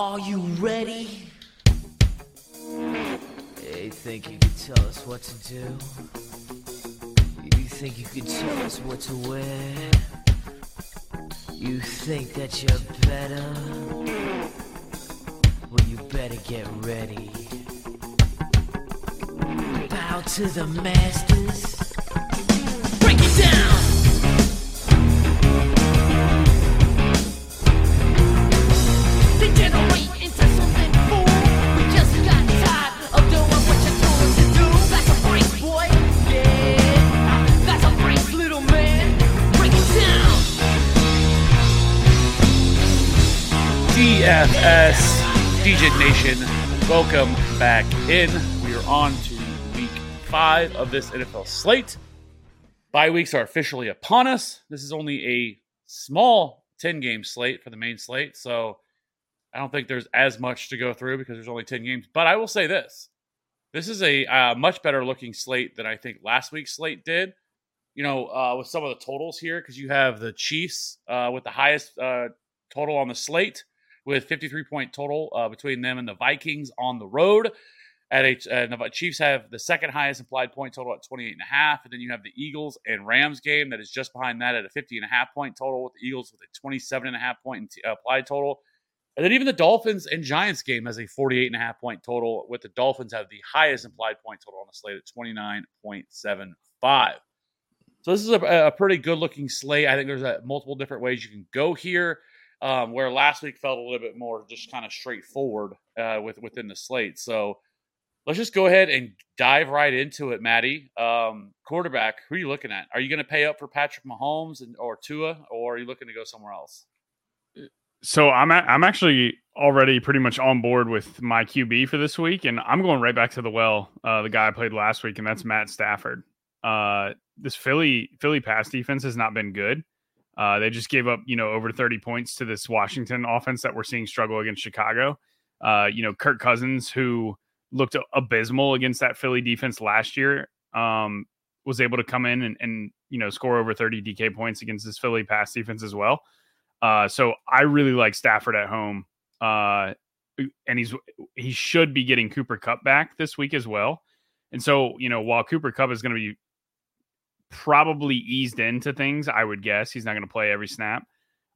Are you ready? Hey, think you can tell us what to do? You think you can tell us what to wear? You think that you're better? Well, you better get ready. Bow to the masters. Break it down! DFS DJ Nation, welcome back in. We are on to week five of this NFL slate. Bye weeks are officially upon us. This is only a small 10 game slate for the main slate, so I don't think there's as much to go through because there's only 10 games. But I will say this this is a uh, much better looking slate than I think last week's slate did. You know, uh, with some of the totals here, because you have the Chiefs uh, with the highest uh, total on the slate with 53 point total uh, between them and the Vikings on the road. At a, and the Chiefs have the second highest implied point total at 28 and a half, and then you have the Eagles and Rams game that is just behind that at a 50 and a half point total with the Eagles with a 27 and a half point uh, implied total. And then even the Dolphins and Giants game has a 48 and a half point total, with the Dolphins have the highest implied point total on the slate at 29.75. So this is a, a pretty good looking slate. I think there's a, multiple different ways you can go here. Um, where last week felt a little bit more just kind of straightforward uh, with within the slate. So let's just go ahead and dive right into it, Maddie. Um, quarterback, who are you looking at? Are you going to pay up for Patrick Mahomes and or Tua, or are you looking to go somewhere else? So I'm a, I'm actually already pretty much on board with my QB for this week, and I'm going right back to the well. Uh, the guy I played last week, and that's Matt Stafford. Uh, this Philly Philly pass defense has not been good. Uh, they just gave up, you know, over 30 points to this Washington offense that we're seeing struggle against Chicago. Uh, you know, Kirk Cousins, who looked abysmal against that Philly defense last year, um, was able to come in and, and, you know, score over 30 DK points against this Philly pass defense as well. Uh, so I really like Stafford at home. Uh, and he's he should be getting Cooper Kupp back this week as well. And so, you know, while Cooper Kupp is going to be probably eased into things, I would guess he's not going to play every snap.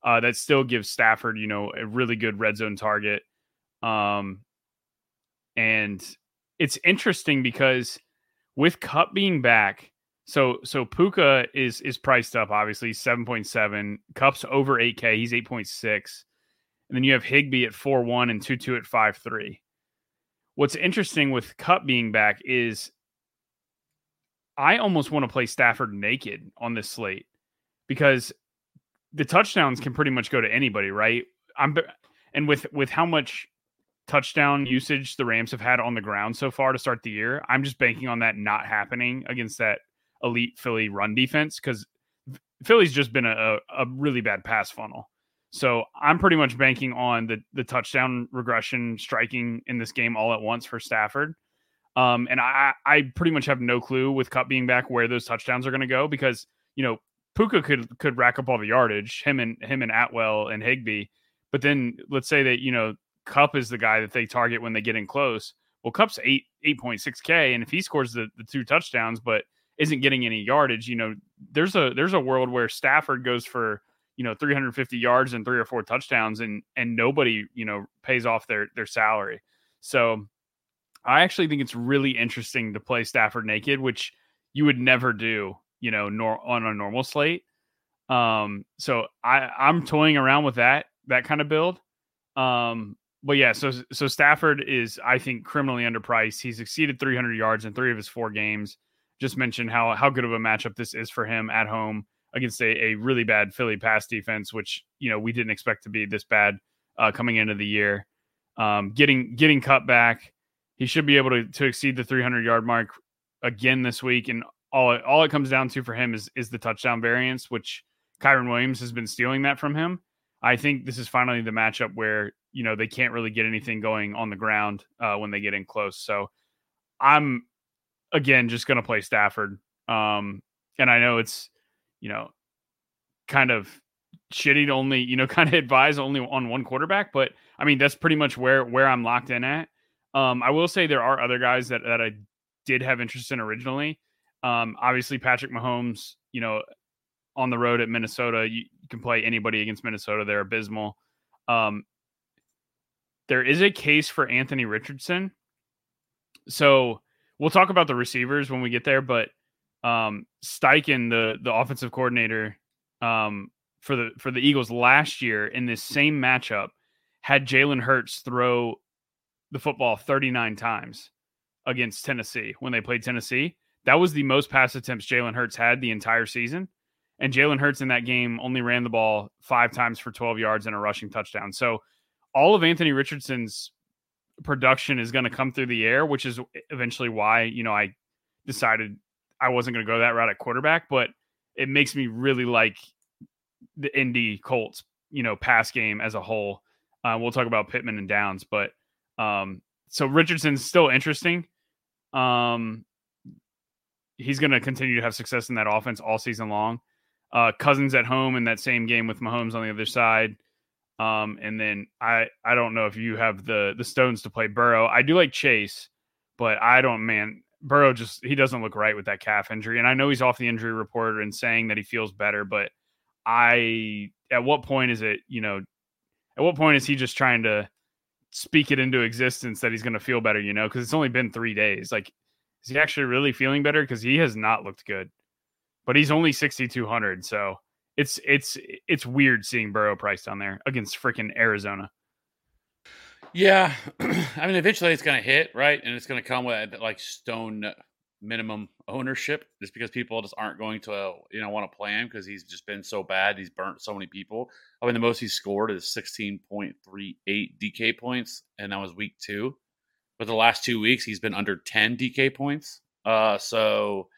Uh, that still gives Stafford, you know, a really good red zone target. Um, and it's interesting because with Kupp being back, so so Puka is is priced up obviously seven point seven. Kupp's over eight K. He's eight point six, and then you have Higbee at four one and Tutu at five three. What's interesting with Kupp being back is I almost want to play Stafford naked on this slate because the touchdowns can pretty much go to anybody, right? I'm and with with how much touchdown usage the Rams have had on the ground so far to start the year, I'm just banking on that not happening against that elite Philly run defense because Philly's just been a, a really bad pass funnel. So I'm pretty much banking on the the touchdown regression striking in this game all at once for Stafford. Um, and I, I pretty much have no clue with Kupp being back where those touchdowns are going to go because you know Puka could could rack up all the yardage, him and him and Atwell and Higbee. But then let's say that you know Kupp is the guy that they target when they get in close. Well, Kupp's eight eight point six K, and if he scores the, the two touchdowns, but isn't getting any yardage, you know, there's a there's a world where Stafford goes for you know 350 yards and three or four touchdowns, and and nobody you know pays off their their salary. So I actually think it's really interesting to play Stafford naked, which you would never do, you know, nor on a normal slate. Um, so I I'm toying around with that that kind of build. Um, but yeah, so so Stafford is I think criminally underpriced. He's exceeded 300 yards in three of his four games. Just mentioned how how good of a matchup this is for him at home against a, a really bad Philly pass defense, which you know we didn't expect to be this bad uh, coming into the year. Um, getting getting Kupp back he should be able to, to exceed the 300 yard mark again this week. And all it, all it comes down to for him is is the touchdown variance, which Kyren Williams has been stealing that from him. I think this is finally the matchup where you know they can't really get anything going on the ground uh, when they get in close. So I'm again just going to play Stafford. Um, and I know it's you know kind of shitty to only you know kind of advise only on one quarterback, but I mean that's pretty much where where I'm locked in at. Um, I will say there are other guys that that I did have interest in originally. Um, obviously Patrick Mahomes, you know, on the road at Minnesota, you, can play anybody against Minnesota. They're abysmal. Um, there is a case for Anthony Richardson. So we'll talk about the receivers when we get there, but um, Steichen, the the offensive coordinator um, for the for the Eagles last year in this same matchup, had Jalen Hurts throw the football 39 times against Tennessee when they played Tennessee. That was the most pass attempts Jalen Hurts had the entire season. And Jalen Hurts in that game only ran the ball five times for 12 yards and a rushing touchdown. So all of Anthony Richardson's production is going to come through the air, which is eventually why, you know, I decided I wasn't going to go that route at quarterback, but it makes me really like the Indy Colts, you know, pass game as a whole. Uh, we'll talk about Pittman and Downs, but um, so Richardson's still interesting. Um, he's going to continue to have success in that offense all season long. Uh, Cousins at home in that same game with Mahomes on the other side. Um, and then I I don't know if you have the the stones to play Burrow. I do like Chase, but I don't man Burrow just he doesn't look right with that calf injury. And I know he's off the injury report and saying that he feels better, but I at what point is it, you know, at what point is he just trying to speak it into existence that he's going to feel better, you know, because it's only been 3 days. Like is he actually really feeling better cuz he has not looked good. But he's only 6200, so it's it's it's weird seeing Burrow priced on there against freaking Arizona. Yeah, I mean, eventually it's going to hit, right? And it's going to come with like stone minimum ownership, just because people just aren't going to, you know, want to play him because he's just been so bad. He's burnt so many people. I mean, the most he's scored is sixteen point three eight DK points, and that was week two. But the last two weeks, he's been under ten DK points. Uh, so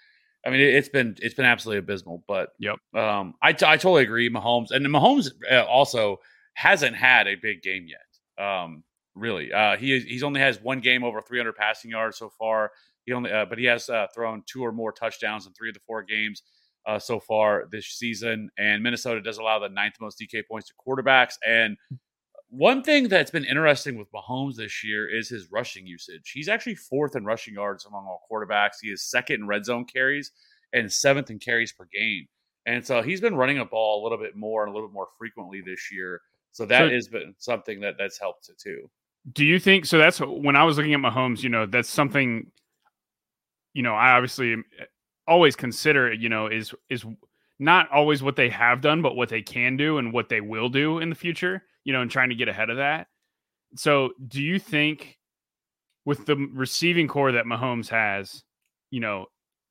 I mean, it, has been it's been absolutely abysmal. But yep, um, I, t- I totally agree. Mahomes and Mahomes uh, also hasn't had a big game yet. Um, really, uh, he he's only has one game over 300 passing yards so far. He only, uh, but he has uh, thrown two or more touchdowns in three of the four games uh, so far this season. And Minnesota does allow the ninth most DK points to quarterbacks. And one thing that's been interesting with Mahomes this year is his rushing usage. He's actually fourth in rushing yards among all quarterbacks. He is second in red zone carries and seventh in carries per game. And so he's been running a ball a little bit more and a little bit more frequently this year. So that so, has been something that that's helped it too. Do you think so? That's when I was looking at Mahomes. You know, that's something. You know, I obviously eh, always consider. You know, is is not always what they have done, but what they can do and what they will do in the future you know, and trying to get ahead of that. So, do you think with the receiving corps that Mahomes has, you know,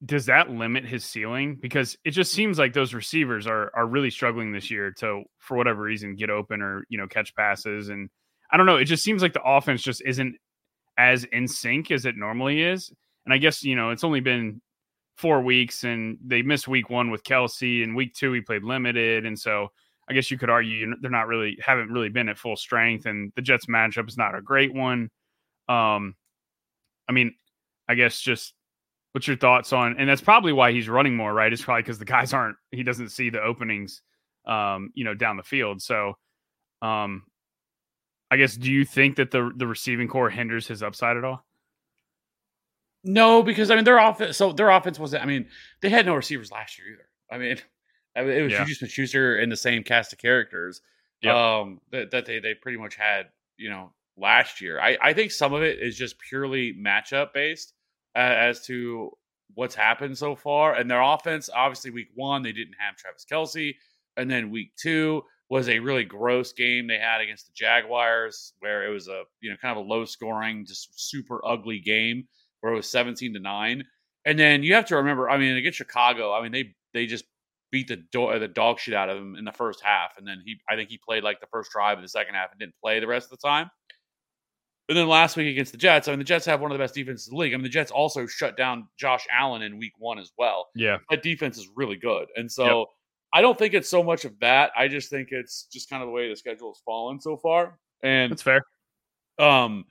does that limit his ceiling? Because it just seems like those receivers are are really struggling this year to, for whatever reason, get open or you know catch passes. And I don't know. It just seems like the offense just isn't as in sync as it normally is. And I guess you know it's only been four weeks, and they missed week one with Kelce and week two he played limited, and so I guess you could argue they're not really haven't really been at full strength, and the Jets matchup is not a great one. Um, I mean, I guess just what's your thoughts on? And that's probably why he's running more, right? It's probably because the guys aren't. He doesn't see the openings, um, you know, down the field. So, um, I guess do you think that the the receiving corps hinders his upside at all? No, because I mean their offense. So their offense wasn't. I mean, they had no receivers last year either. I mean, I mean, it was yeah. Juju Smith Schuster in the same cast of characters yep. um, that, that they they pretty much had, you know, last year. I, I think some of it is just purely matchup based uh, as to what's happened so far. And their offense, obviously, week one they didn't have Travis Kelce, and then week two was a really gross game they had against the Jaguars, where it was a you know kind of a low scoring, just super ugly game where it was seventeen to nine. And then you have to remember, I mean, against Chicago, I mean they they just beat the do- the dog shit out of him in the first half, and then he I think he played like the first drive of the second half and didn't play the rest of the time. And then last week against the Jets, I mean the Jets have one of the best defenses in the league. I mean the Jets also shut down Josh Allen in Week One as well. Yeah, that defense is really good, and so yep. I don't think it's so much of that. I just think it's just kind of the way the schedule has fallen so far, and that's fair. Um,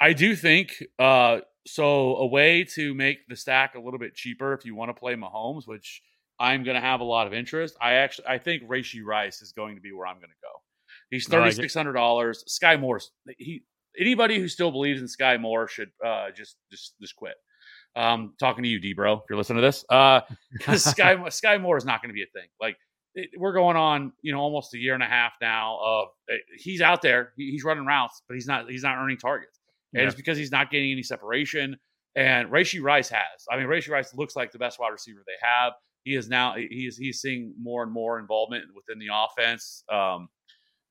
I do think uh, so. A way to make the stack a little bit cheaper if you want to play Mahomes, which I'm going to have a lot of interest. I actually I think Rashee Rice is going to be where I'm going to go. He's thirty six hundred dollars. Skyy Moore's he anybody who still believes in Skyy Moore should uh, just just just quit. Um, talking to you, D bro, if you're listening to this, uh, Sky Skyy Moore is not going to be a thing. Like it, we're going on, you know, almost a year and a half now. Of eh, he's out there, he, he's running routes, but he's not he's not earning targets, and Yeah. it's because he's not getting any separation. And Rashee Rice has. I mean, Rashee Rice looks like the best wide receiver they have. He is now he's he's seeing more and more involvement within the offense. Um,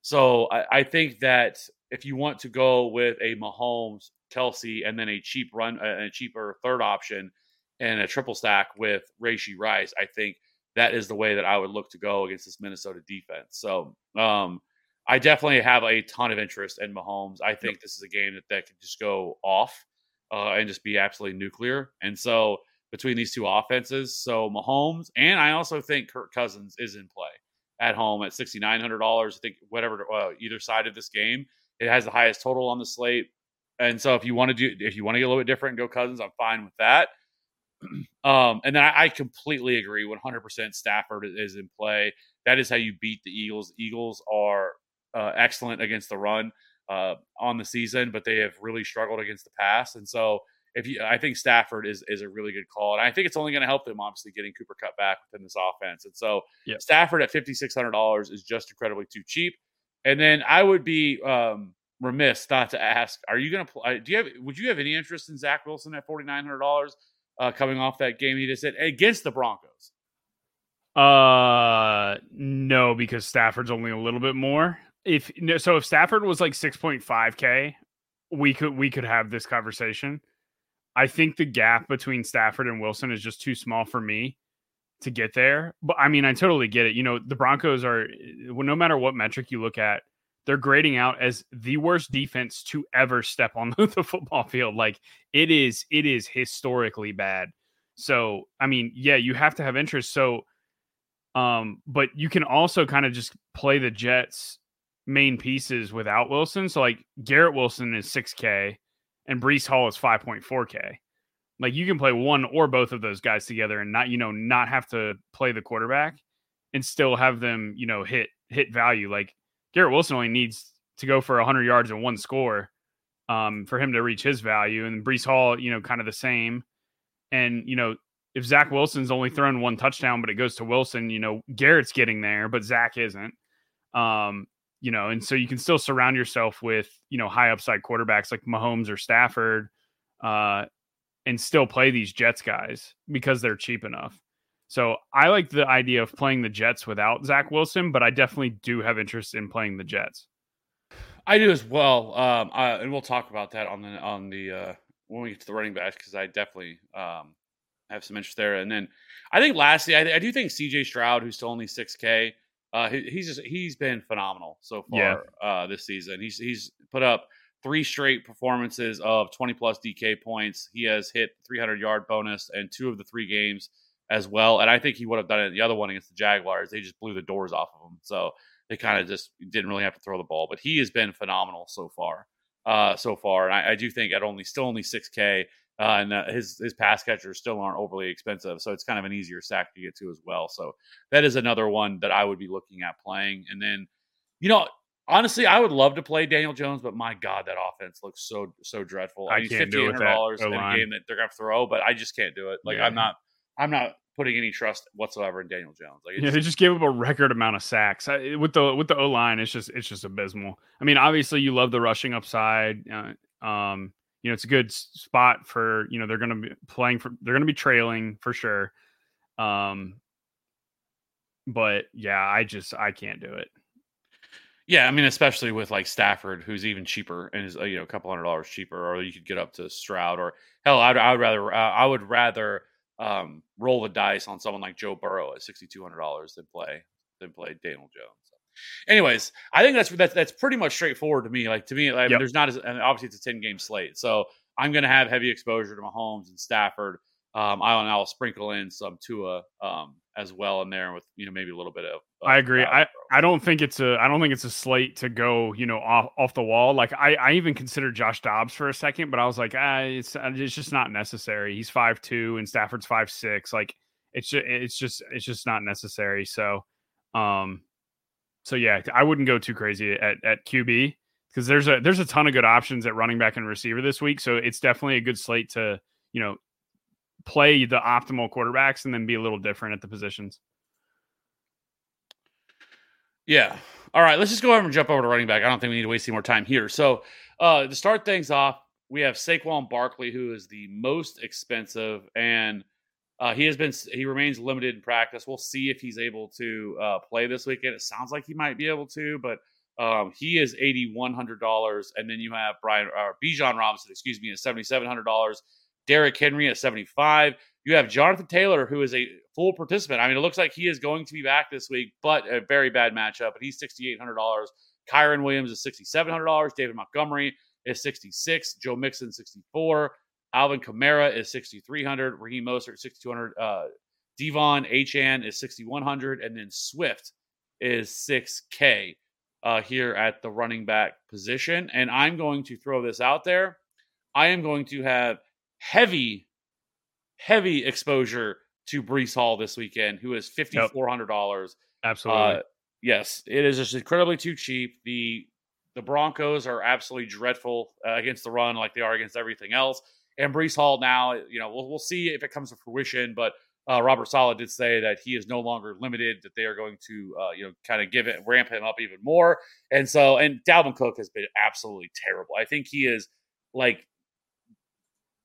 so I, I think that if you want to go with a Mahomes, Kelce, and then a cheap run, uh, a cheaper third option, and a triple stack with Rashee Rice, I think that is the way that I would look to go against this Minnesota defense. So um, I definitely have a ton of interest in Mahomes. I think this is a game that, that could just go off uh, and just be absolutely nuclear. And so between these two offenses, so Mahomes and I also think Kirk Cousins is in play at home at sixty nine hundred dollars. I think whatever uh, either side of this game, it has the highest total on the slate. And so if you want to do if you want to get a little bit different and go Cousins, I'm fine with that. Um, and then I, I completely agree. 100% Stafford is in play. That is how you beat the Eagles. Eagles are uh, excellent against the run uh, on the season, but they have really struggled against the pass. And so, if you, I think Stafford is is a really good call, and I think it's only going to help them obviously getting Cooper Kupp back within this offense. And so, Yep. Stafford at fifty six hundred dollars is just incredibly too cheap. And then I would be um, remiss not to ask: Are you going to play? Do you have? Would you have any interest in Zach Wilson at forty nine hundred dollars? uh, coming off that game he just did against the Broncos. Uh, no, because Stafford's only a little bit more. If so, if Stafford was like six point five k, we could we could have this conversation. I think the gap between Stafford and Wilson is just too small for me to get there. But I mean, I totally get it. You know, the Broncos are no matter what metric you look at, they're grading out as the worst defense to ever step on the football field. Like it is, it is historically bad. So, I mean, yeah, you have to have interest. So, um, but you can also kind of just play the Jets main pieces without Wilson. So, like Garrett Wilson is 6K and Breece Hall is 5.4K. Like you can play one or both of those guys together and not, you know, not have to play the quarterback and still have them, you know, hit hit value. Like Garrett Wilson only needs to go for 100 yards and one score um, for him to reach his value. And Breece Hall, you know, kind of the same. And, you know, if Zach Wilson's only thrown one touchdown, but it goes to Wilson, you know, Garrett's getting there, but Zach isn't. Um, you know, and so you can still surround yourself with, you know, high upside quarterbacks like Mahomes or Stafford, uh, and still play these Jets guys because they're cheap enough. So I like the idea of playing the Jets without Zach Wilson, but I definitely do have interest in playing the Jets. I do as well, um, I, and we'll talk about that on the on the uh, when we get to the running backs because I definitely um, have some interest there. And then I think lastly, I, I do think C.J. Stroud, who's still only six K, uh, he, he's just he's been phenomenal so Yeah. far uh, this season. He's he's put up three straight performances of twenty plus DK points. He has hit three hundred yard bonus and two of the three games as well. And I think he would have done it the other one against the Jaguars. They just blew the doors off of him. So they kind of just didn't really have to throw the ball. But he has been phenomenal so far. Uh, so far, and I, I do think at only still only six K, uh, and uh, his his pass catchers still aren't overly expensive, so it's kind of an easier sack to get to as well. So that is another one that I would be looking at playing. And then, you know, honestly, I would love to play Daniel Jones, but my God, that offense looks so so dreadful. I mean, can't do it dollars in a game that they're gonna throw, but I just can't do it. Like Yeah. I'm not I'm not putting any trust whatsoever in Daniel Jones. Like Yeah, they just gave up a record amount of sacks I, with the with the O line. It's just it's just abysmal. I mean, obviously you love the rushing upside. Uh, um, you know, it's a good spot for you know they're going to be playing for they're going to be trailing for sure. Um, but yeah, I just I can't do it. Yeah, I mean, especially with like Stafford, who's even cheaper and is uh, you know a couple hundred dollars cheaper, or you could get up to Stroud, or hell, I'd I would rather uh, I would rather um, roll the dice on someone like Joe Burrow at sixty two hundred dollars than play than play Daniel Jones. Anyways, I think that's that's that's pretty much straightforward to me. Like to me, like, Yep. there's not as and obviously it's a ten game slate, so I'm going to have heavy exposure to Mahomes and Stafford. Um, I'll and I'll sprinkle in some Tua um, as well in there with you know maybe a little bit of. of I agree. Stroud. I don't think it's a I don't think it's a slate to go you know off off the wall. Like I I even considered Josh Dobbs for a second, but I was like ah it's it's just not necessary. He's five two and Stafford's five six. Like It's just, it's just it's just not necessary. So, um, so yeah, I wouldn't go too crazy at at QB because there's a there's a ton of good options at running back and receiver this week. So it's definitely a good slate to you know play the optimal quarterbacks and then be a little different at the positions. Yeah. All right. Let's just go over and jump over to running back. I don't think we need to waste any more time here. So uh, to start things off, we have Saquon Barkley, who is the most expensive, and uh, he has been he remains limited in practice. We'll see if he's able to uh, play this weekend. It sounds like he might be able to, but um, he is eighty one hundred dollars, and then you have Brian or Bijan Robinson, excuse me, at seventy seven hundred dollars. Derrick Henry at seventy five. You have Jonathan Taylor, who is a full participant. I mean, it looks like he is going to be back this week, but a very bad matchup. But he's sixty eight hundred dollars. Kyren Williams is sixty seven hundred dollars. David Montgomery is sixty six. Joe Mixon sixty four. Alvin Kamara is sixty three hundred. Raheem Mostert sixty two hundred. Uh, De'Von Achane is sixty one hundred, and then Swift is six k uh, here at the running back position. And I'm going to throw this out there. I am going to have heavy, heavy exposure to Breece Hall this weekend, who is fifty four hundred dollars. Absolutely. Uh, yes, it is just incredibly too cheap. The the Broncos are absolutely dreadful uh, against the run, like they are against everything else. And Breece Hall now, you know, we'll we'll see if it comes to fruition. But uh, Robert Saleh did say that he is no longer limited; that they are going to, uh, you know, kind of give it, ramp him up even more. And so, and Dalvin Cook has been absolutely terrible. I think he is like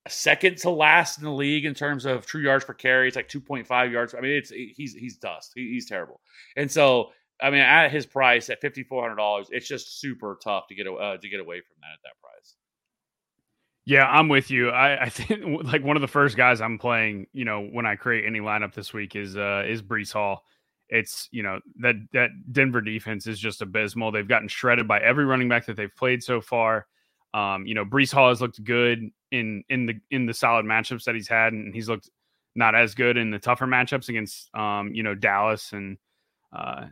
second to last in the league in terms of true yards per carry. It's like 2.5 yards. I mean, it's he's he's dust. He, he's terrible. And so, I mean, at his price at fifty four hundred dollars, it's just super tough to get uh, to get away from that at that price. Yeah, I'm with you. I, I think like one of the first guys I'm playing, you know, when I create any lineup this week is uh is Breece Hall. It's you know that that Denver defense is just abysmal. They've gotten shredded by every running back that they've played so far. Um, you know, Breece Hall has looked good in in the in the solid matchups that he's had, and he's looked not as good in the tougher matchups against um, you know, Dallas and uh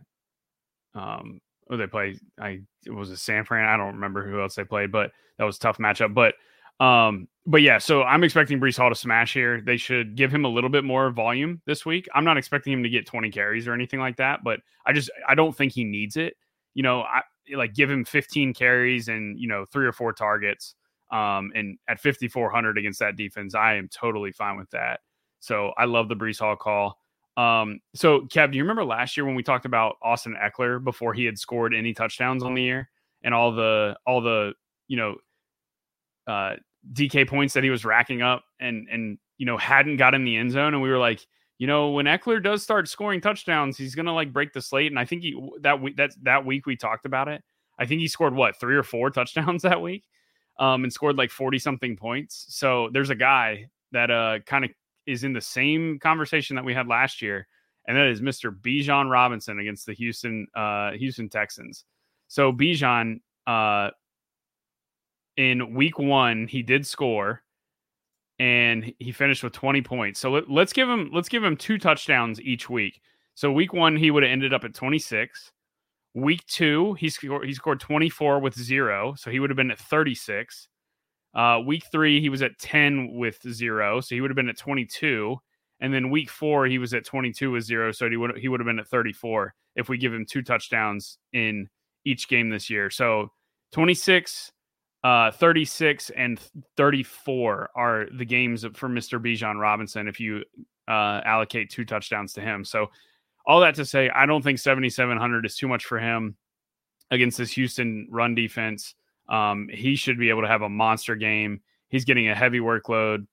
um oh they play I it was a San Fran. I don't remember who else they played, but that was tough matchup. But um, but yeah, so I'm expecting Breece Hall to smash here. They should give him a little bit more volume this week. I'm not expecting him to get 20 carries or anything like that, but I just I don't think he needs it. You know, I like give him 15 carries and you know three or four targets. Um, and at 5400 against that defense, I am totally fine with that. So I love the Breece Hall call. Um, so Kev, do you remember last year when we talked about Austin Ekeler before he had scored any touchdowns on the year and all the all the you know uh DK points that he was racking up and and you know hadn't got in the end zone. And we were like you know when Ekeler does start scoring touchdowns he's gonna like break the slate. And I think he that week that that week we talked about it I think he scored what three or four touchdowns that week um and scored like 40 something points. So there's a guy that uh kind of is in the same conversation that we had last year and that is Mr. Bijan Robinson against the Houston uh Houston Texans. So Bijan uh in week one he did score and he finished with 20 points. So let, us give him let's give him two touchdowns each week. So week one he would have ended up at 26 week two he scored he scored 24 with zero so he would have been at 36 uh, week three he was at 10 with zero so he would have been at 22 and then week four he was at 22 with zero so he would he would have been at 34 if we give him two touchdowns in each game this year. So 26 uh, 36 and 34 are the games for Mr. Bijan Robinson if you uh, allocate two touchdowns to him. So, all that to say, I don't think 7,700 is too much for him against this Houston run defense. Um, he should be able to have a monster game. He's getting a heavy workload,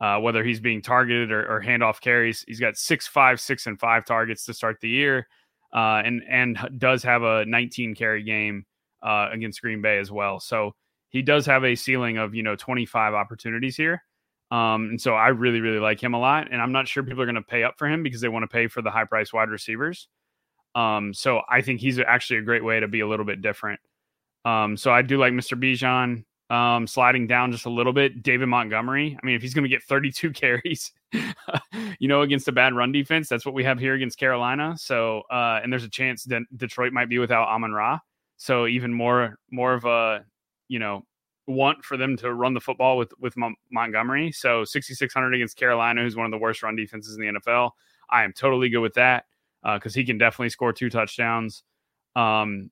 uh, whether he's being targeted or, or, handoff carries. He's got six, five, six, and five targets to start the year, uh, and and does have a 19 carry game uh, against Green Bay as well. So he does have a ceiling of you know 25 opportunities here. Um, and so I really, really like him a lot. And I'm not sure people are going to pay up for him because they want to pay for the high price wide receivers. Um, so I think he's actually a great way to be a little bit different. Um, so I do like Mr. Bijan um, sliding down just a little bit. David Montgomery. I mean, if he's going to get 32 carries, you know, against a bad run defense, that's what we have here against Carolina. So, uh, and there's a chance that Detroit might be without Amon Ra. So even more, more of a you know want for them to run the football with with Montgomery. So 6600 against Carolina, who's one of the worst run defenses in the NFL. I am totally good with that because he can definitely score two touchdowns. Um,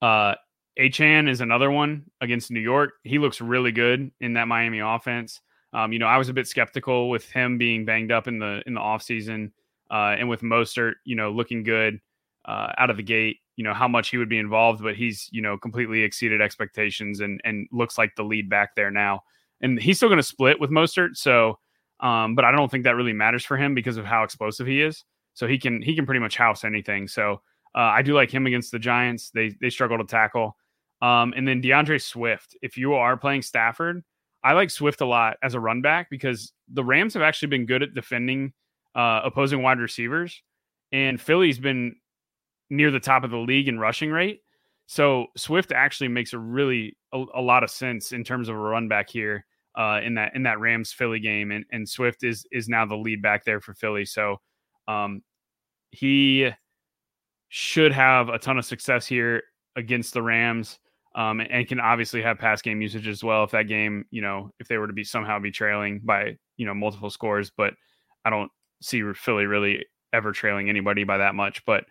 uh, Achane is another one against New York. He looks really good in that Miami offense. Um, you know, I was a bit skeptical with him being banged up in the in the offseason uh, and with Mostert, you know, looking good uh, out of the gate. You know how much he would be involved, but he's you know completely exceeded expectations and and looks like the lead back there now. And he's still going to split with Mostert, so um, but I don't think that really matters for him because of how explosive he is. So he can he can pretty much house anything. So uh, I do like him against the Giants. They they struggle to tackle. Um, and then DeAndre Swift. If you are playing Stafford, I like Swift a lot as a run back because the Rams have actually been good at defending uh, opposing wide receivers, and Philly's been near the top of the league in rushing rate. So Swift actually makes a really a, a lot of sense in terms of a run back here uh, in that in that Rams Philly game, and and Swift is is now the lead back there for Philly. So um, he should have a ton of success here against the Rams. Um, and can obviously have pass game usage as well if that game, you know, if they were to be somehow be trailing by, you know, multiple scores. But I don't see Philly really ever trailing anybody by that much. But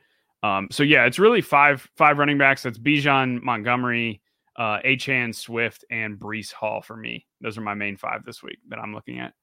um, so yeah, it's really five five running backs. That's Bijan, Montgomery, uh, Achane, Swift, and Breece Hall for me. Those are my main five this week that I'm looking at.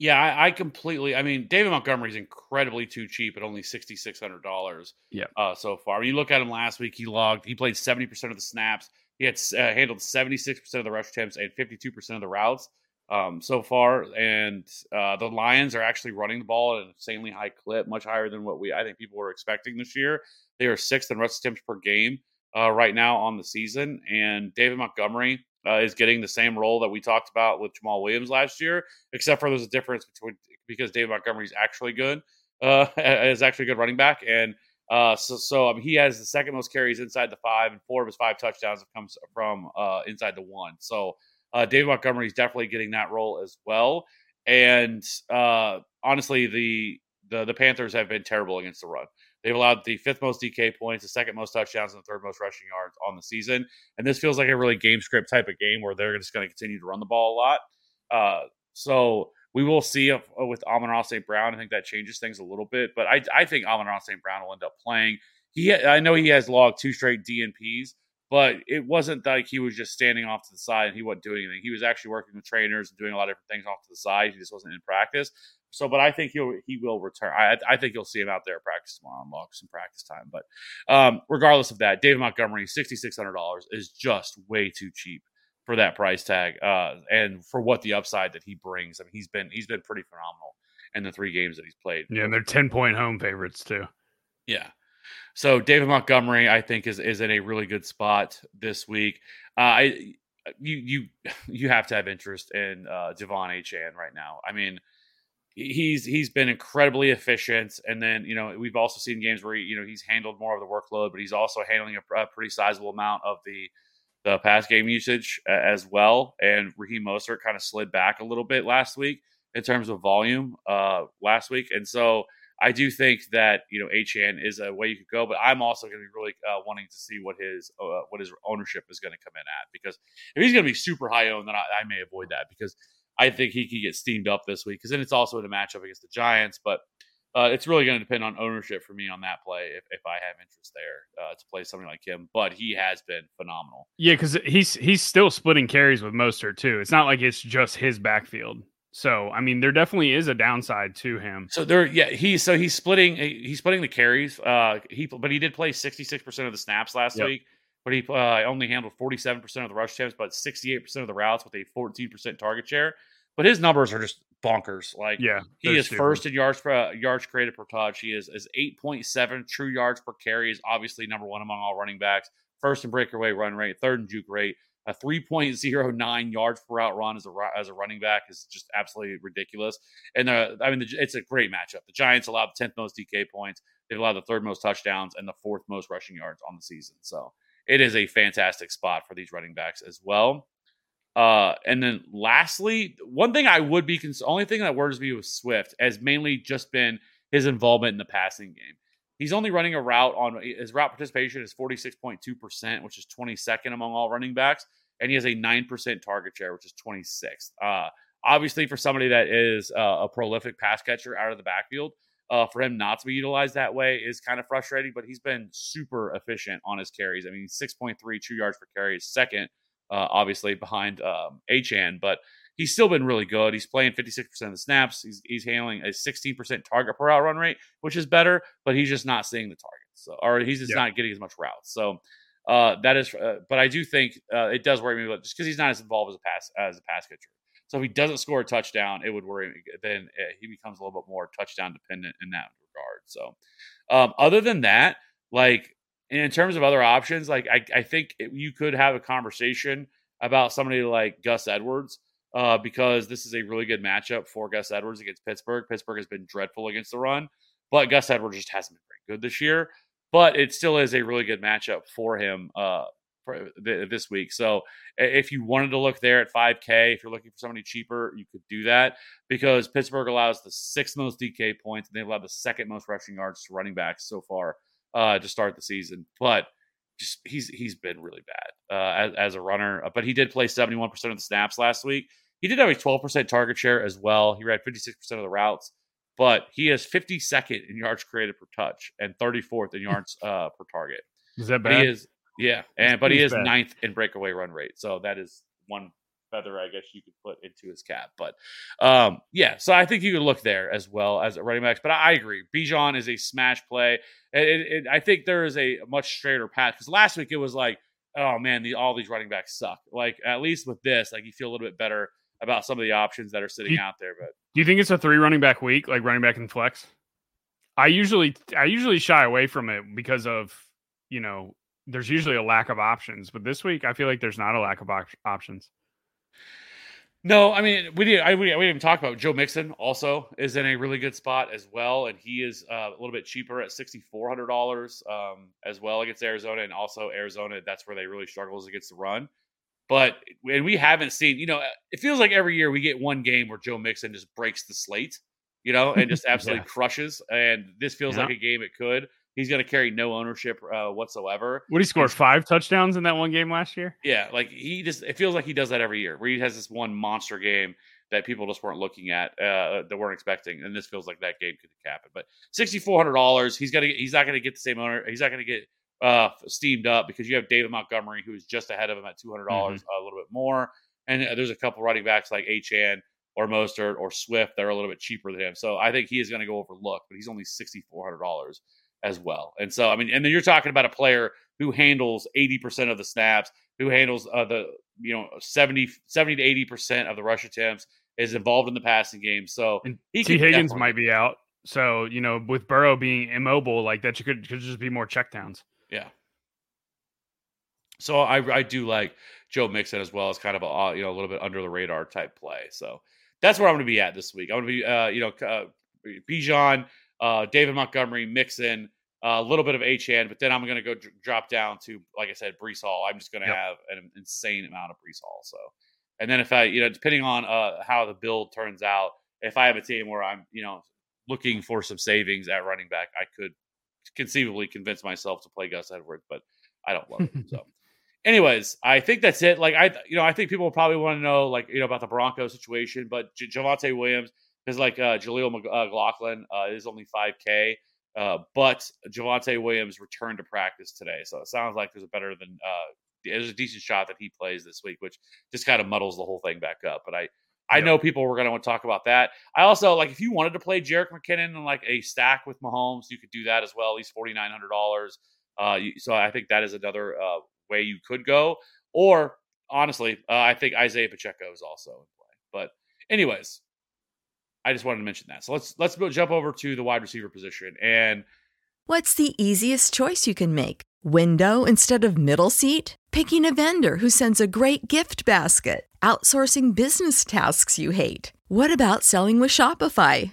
Yeah, I, I completely. I mean, David Montgomery is incredibly too cheap at only sixty six hundred dollars. Yeah. Uh, so far, when you look at him last week, he logged. He played seventy percent of the snaps. He had uh, handled seventy six percent of the rush attempts and fifty two percent of the routes um, so far. And uh, the Lions are actually running the ball at an insanely high clip, much higher than what we I think people were expecting this year. They are sixth in rush attempts per game uh, right now on the season, and David Montgomery uh, is getting the same role that we talked about with Jamaal Williams last year, except for there's a difference between because David Montgomery is actually good, uh, is actually a good running back, and uh, so so mean, he has the second most carries inside the five, and four of his five touchdowns have come from uh, inside the one. So uh, David Montgomery is definitely getting that role as well, and uh, honestly, the the the Panthers have been terrible against the run. They've allowed the fifth most DK points, the second most touchdowns, and the third most rushing yards on the season. And this feels like a really game script type of game where they're just going to continue to run the ball a lot. Uh, so we will see if, uh, with Amon-Ra St. Brown. I think that changes things a little bit, but I, I think Amon-Ra St. Brown will end up playing. He, I know he has logged two straight DNPs, but it wasn't like he was just standing off to the side and he wasn't doing anything. He was actually working with trainers and doing a lot of different things off to the side. He just wasn't in practice. So, but I think he'll he will return. I, I think you'll see him out there practice tomorrow and log some practice time. But um, regardless of that, David Montgomery, sixty six hundred dollars is just way too cheap for that price tag, uh, and for what the upside that he brings. I mean, he's been he's been pretty phenomenal in the three games that he's played. Yeah, and they're ten point home favorites too. Yeah. So David Montgomery, I think, is is in a really good spot this week. Uh, I you you you have to have interest in uh, De'Von Achane right now. I mean he's he's been incredibly efficient and then you know we've also seen games where he, you know he's handled more of the workload but he's also handling a, a pretty sizable amount of the the pass game usage uh, as well and Raheem Mostert kind of slid back a little bit last week in terms of volume uh last week and so I do think that you know Achane is a way you could go, but I'm also going to be really uh, wanting to see what his uh, what his ownership is going to come in at because if he's going to be super high owned, then I, I may avoid that because I think he could get steamed up this week because then it's also in a matchup against the Giants. But uh, it's really going to depend on ownership for me on that play if, if I have interest there uh, to play somebody like him. But he has been phenomenal. Yeah, because he's he's still splitting carries with Mostert too. It's not like it's just his backfield. So I mean, there definitely is a downside to him. So there, yeah, he so he's splitting he's splitting the carries. Uh, he but he did play sixty six percent of the snaps last yep. week but he uh, only handled 47% of the rush attempts, but 68% of the routes with a 14% target share. But his numbers are just bonkers. Like, yeah, he is stupid. first in yards per yards created per touch. He is is 8.7 true yards per carry. Is obviously number one among all running backs. First in breakaway run rate, third in juke rate. A 3.09 yards per route run as a as a running back is just absolutely ridiculous. And the, I mean, the, it's a great matchup. The Giants allowed the 10th most DK points. They've allowed the third most touchdowns and the fourth most rushing yards on the season. So it is a fantastic spot for these running backs as well. Uh, and then lastly, one thing I would be cons- only thing that worries me with Swift has mainly just been his involvement in the passing game. He's only running a route on his route participation is 46.2%, which is 22nd among all running backs, and he has a 9% target share, which is 26th. Uh, obviously, for somebody that is uh, a prolific pass catcher out of the backfield, uh, for him not to be utilized that way is kind of frustrating. But he's been super efficient on his carries. I mean, six point three true yards per carry is second, uh, obviously behind um, Achane, but he's still been really good. He's playing 56% of the snaps. He's, he's handling a 16% target per out run rate, which is better, but he's just not seeing the targets. So, or he's just Yeah. not getting as much routes. So, uh, that is, uh, but I do think uh, it does worry me about just because he's not as involved as a pass as a pass catcher. So if he doesn't score a touchdown, it would worry me. Then uh, he becomes a little bit more touchdown dependent in that regard. So, um, other than that, like in terms of other options, like I, I think it- you could have a conversation about somebody like Gus Edwards uh, because this is a really good matchup for Gus Edwards against Pittsburgh. Pittsburgh has been dreadful against the run, but Gus Edwards just hasn't been very good this year. But it still is a really good matchup for him uh, for th- this week. So if you wanted to look there at 5K, if you're looking for somebody cheaper, you could do that because Pittsburgh allows the sixth most DK points and they've allowed the second most rushing yards to running backs so far uh, to start the season. But just he's he's been really bad uh, as, as a runner. But he did play 71% of the snaps last week. He did have a 12% target share as well. He ran 56% of the routes, but he is 52nd in yards created per touch and 34th in yards uh, per target. Is that But bad? he is, yeah, and but he is bad. ninth in breakaway run rate. So that is one feather, I guess you could put into his cap. But um, yeah, so I think you could look there as well as a running backs. But I, I agree, Bijan is a smash play. It, it, it- I think there is a much straighter path because last week it was like, oh man, the, all these running backs suck. Like at least with this, like you feel a little bit better about some of the options that are sitting You- out there. But Do you think it's a three running back week, like running back and flex? I usually I usually shy away from it because of you know there's usually a lack of options, but this week I feel like there's not a lack of op- options. No, I mean we did. I we, we didn't even talk about Joe Mixon. Also, is in a really good spot as well, and he is uh, a little bit cheaper at sixty four hundred dollars um, as well against Arizona, and also Arizona. That's where they really struggle is against the run. But and we haven't seen. You know, it feels like every year we get one game where Joe Mixon just breaks the slate. You know, and just absolutely Yeah. crushes. And this feels Yeah. like a game it could. He's going to carry no ownership uh, whatsoever. What he score? Five touchdowns in that one game last year. Yeah, like he just it feels like he does that every year, where he has this one monster game that people just weren't looking at, uh, that weren't expecting, and this feels like that game could happen. But sixty four hundred dollars, he's gonna he's not gonna get the same owner, he's not gonna get uh steamed up because you have David Montgomery who's just ahead of him at two hundred dollars, a little bit more, and uh, there's a couple running backs like Achane or Mostert or Swift that are a little bit cheaper than him. So I think he is gonna go overlooked, but he's only sixty four hundred dollars as well. And so I mean, and then you're talking about a player who handles 80% of the snaps, who handles uh, the you know 70 70 to 80% of the rush attempts, is involved in the passing game. So And he Tee Higgins might be out, so you know with Burrow being immobile, like that, you could could just be more checkdowns. So I I do like Joe Mixon as well as kind of a uh, you know a little bit under the radar type play. So that's where I'm going to be at this week. I'm going to be uh you know uh, Bijan, uh David Montgomery, Mixon, uh, a little bit of Achane, but then I'm going to go dr- drop down to like I said Breece Hall. I'm just going to Yep. have an insane amount of Breece Hall. So and then if I you know depending on uh how the build turns out, if I have a team where I'm you know looking for some savings at running back, I could conceivably convince myself to play Gus Edwards, but I don't love him. So, anyways, I think that's it. Like I, you know, I think people probably want to know, like you know, about the Broncos situation, but J- Javonte Williams is like uh, Jaleel uh, McLaughlin uh, is only five k. Uh, but Javonte Williams returned to practice today, so it sounds like there's a better than uh, there's a decent shot that he plays this week, which just kind of muddles the whole thing back up. But I, I Yep. know people were going to want to talk about that. I also like if you wanted to play Jerick McKinnon in like a stack with Mahomes, you could do that as well. At least forty nine hundred dollars. Uh, so I think that is another uh, way you could go. Or honestly, uh, I think Isaiah Pacheco is also in play. But anyways, I just wanted to mention that. So let's let's jump over to the wide receiver position and What's the easiest choice you can make? Window instead of middle seat? Picking a vendor who sends a great gift basket? Outsourcing business tasks you hate? What about selling with Shopify?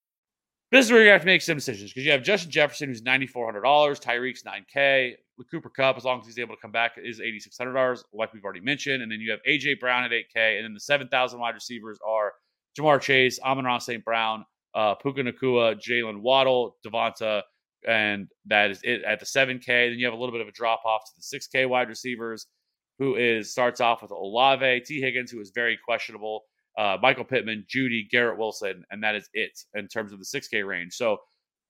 This is where you have to make some decisions because you have Justin Jefferson, who's ninety four hundred dollars, Tyreek's nine K, the Cooper Kupp, as long as he's able to come back, is eighty six hundred dollars, like we've already mentioned, and then you have AJ Brown at eight K, and then the seven thousand wide receivers are Ja'Marr Chase, Amon-Ra St. Brown, uh, Puka Nacua, Jaylen Waddle, Devonta, and that is it at the seven K. Then you have a little bit of a drop off to the six K wide receivers, who is starts off with Olave, Tee Higgins, who is very questionable uh, Michael Pittman, Jeudy, Garrett Wilson, and that is it in terms of the 6K range. So,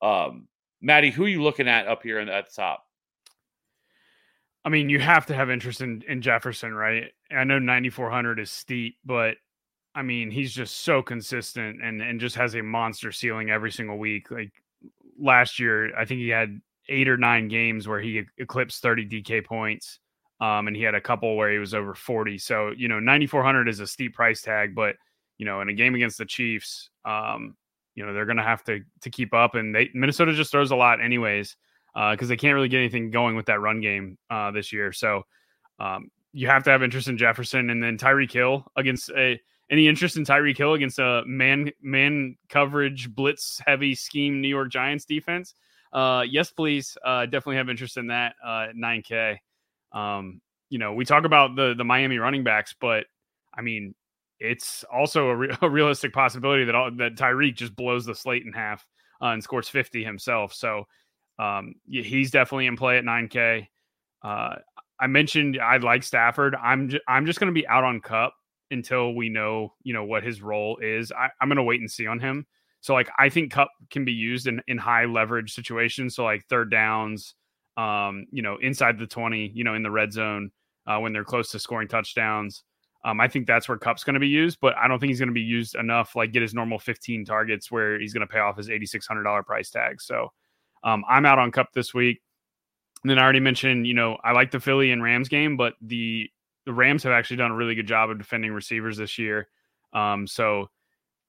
um, Maddie, who are you looking at up here in, at the top? I mean, you have to have interest in, in Jefferson, right? I know 9,400 is steep, but I mean, he's just so consistent and, and just has a monster ceiling every single week. Like last year, I think he had eight or nine games where he eclipsed 30 DK points. Um, and he had a couple where he was over 40. So, you know, 9,400 is a steep price tag, but, you know, in a game against the Chiefs, um, you know, they're going to have to to keep up. And they Minnesota just throws a lot anyways, because uh, they can't really get anything going with that run game uh, this year. So um, you have to have interest in Jefferson and then Tyreek Hill against a any interest in Tyreek Hill against a man man coverage blitz heavy scheme New York Giants defense. Uh, yes, please. Uh, definitely have interest in that. Uh, 9K. Um, you know, we talk about the the Miami running backs, but I mean, it's also a, re- a realistic possibility that all, that Tyreek just blows the slate in half uh, and scores 50 himself. So um, he's definitely in play at 9K. Uh, I mentioned I like Stafford. I'm j- I'm just going to be out on Kupp until we know you know what his role is. I, I'm going to wait and see on him. So like I think Kupp can be used in in high leverage situations. So like third downs, um, you know, inside the 20, you know, in the red zone uh, when they're close to scoring touchdowns. Um, I think that's where Kupp's going to be used, but I don't think he's going to be used enough, like get his normal 15 targets where he's going to pay off his $8,600 price tag. So um, I'm out on Kupp this week. And then I already mentioned, you know, I like the Philly and Rams game, but the the Rams have actually done a really good job of defending receivers this year. Um, so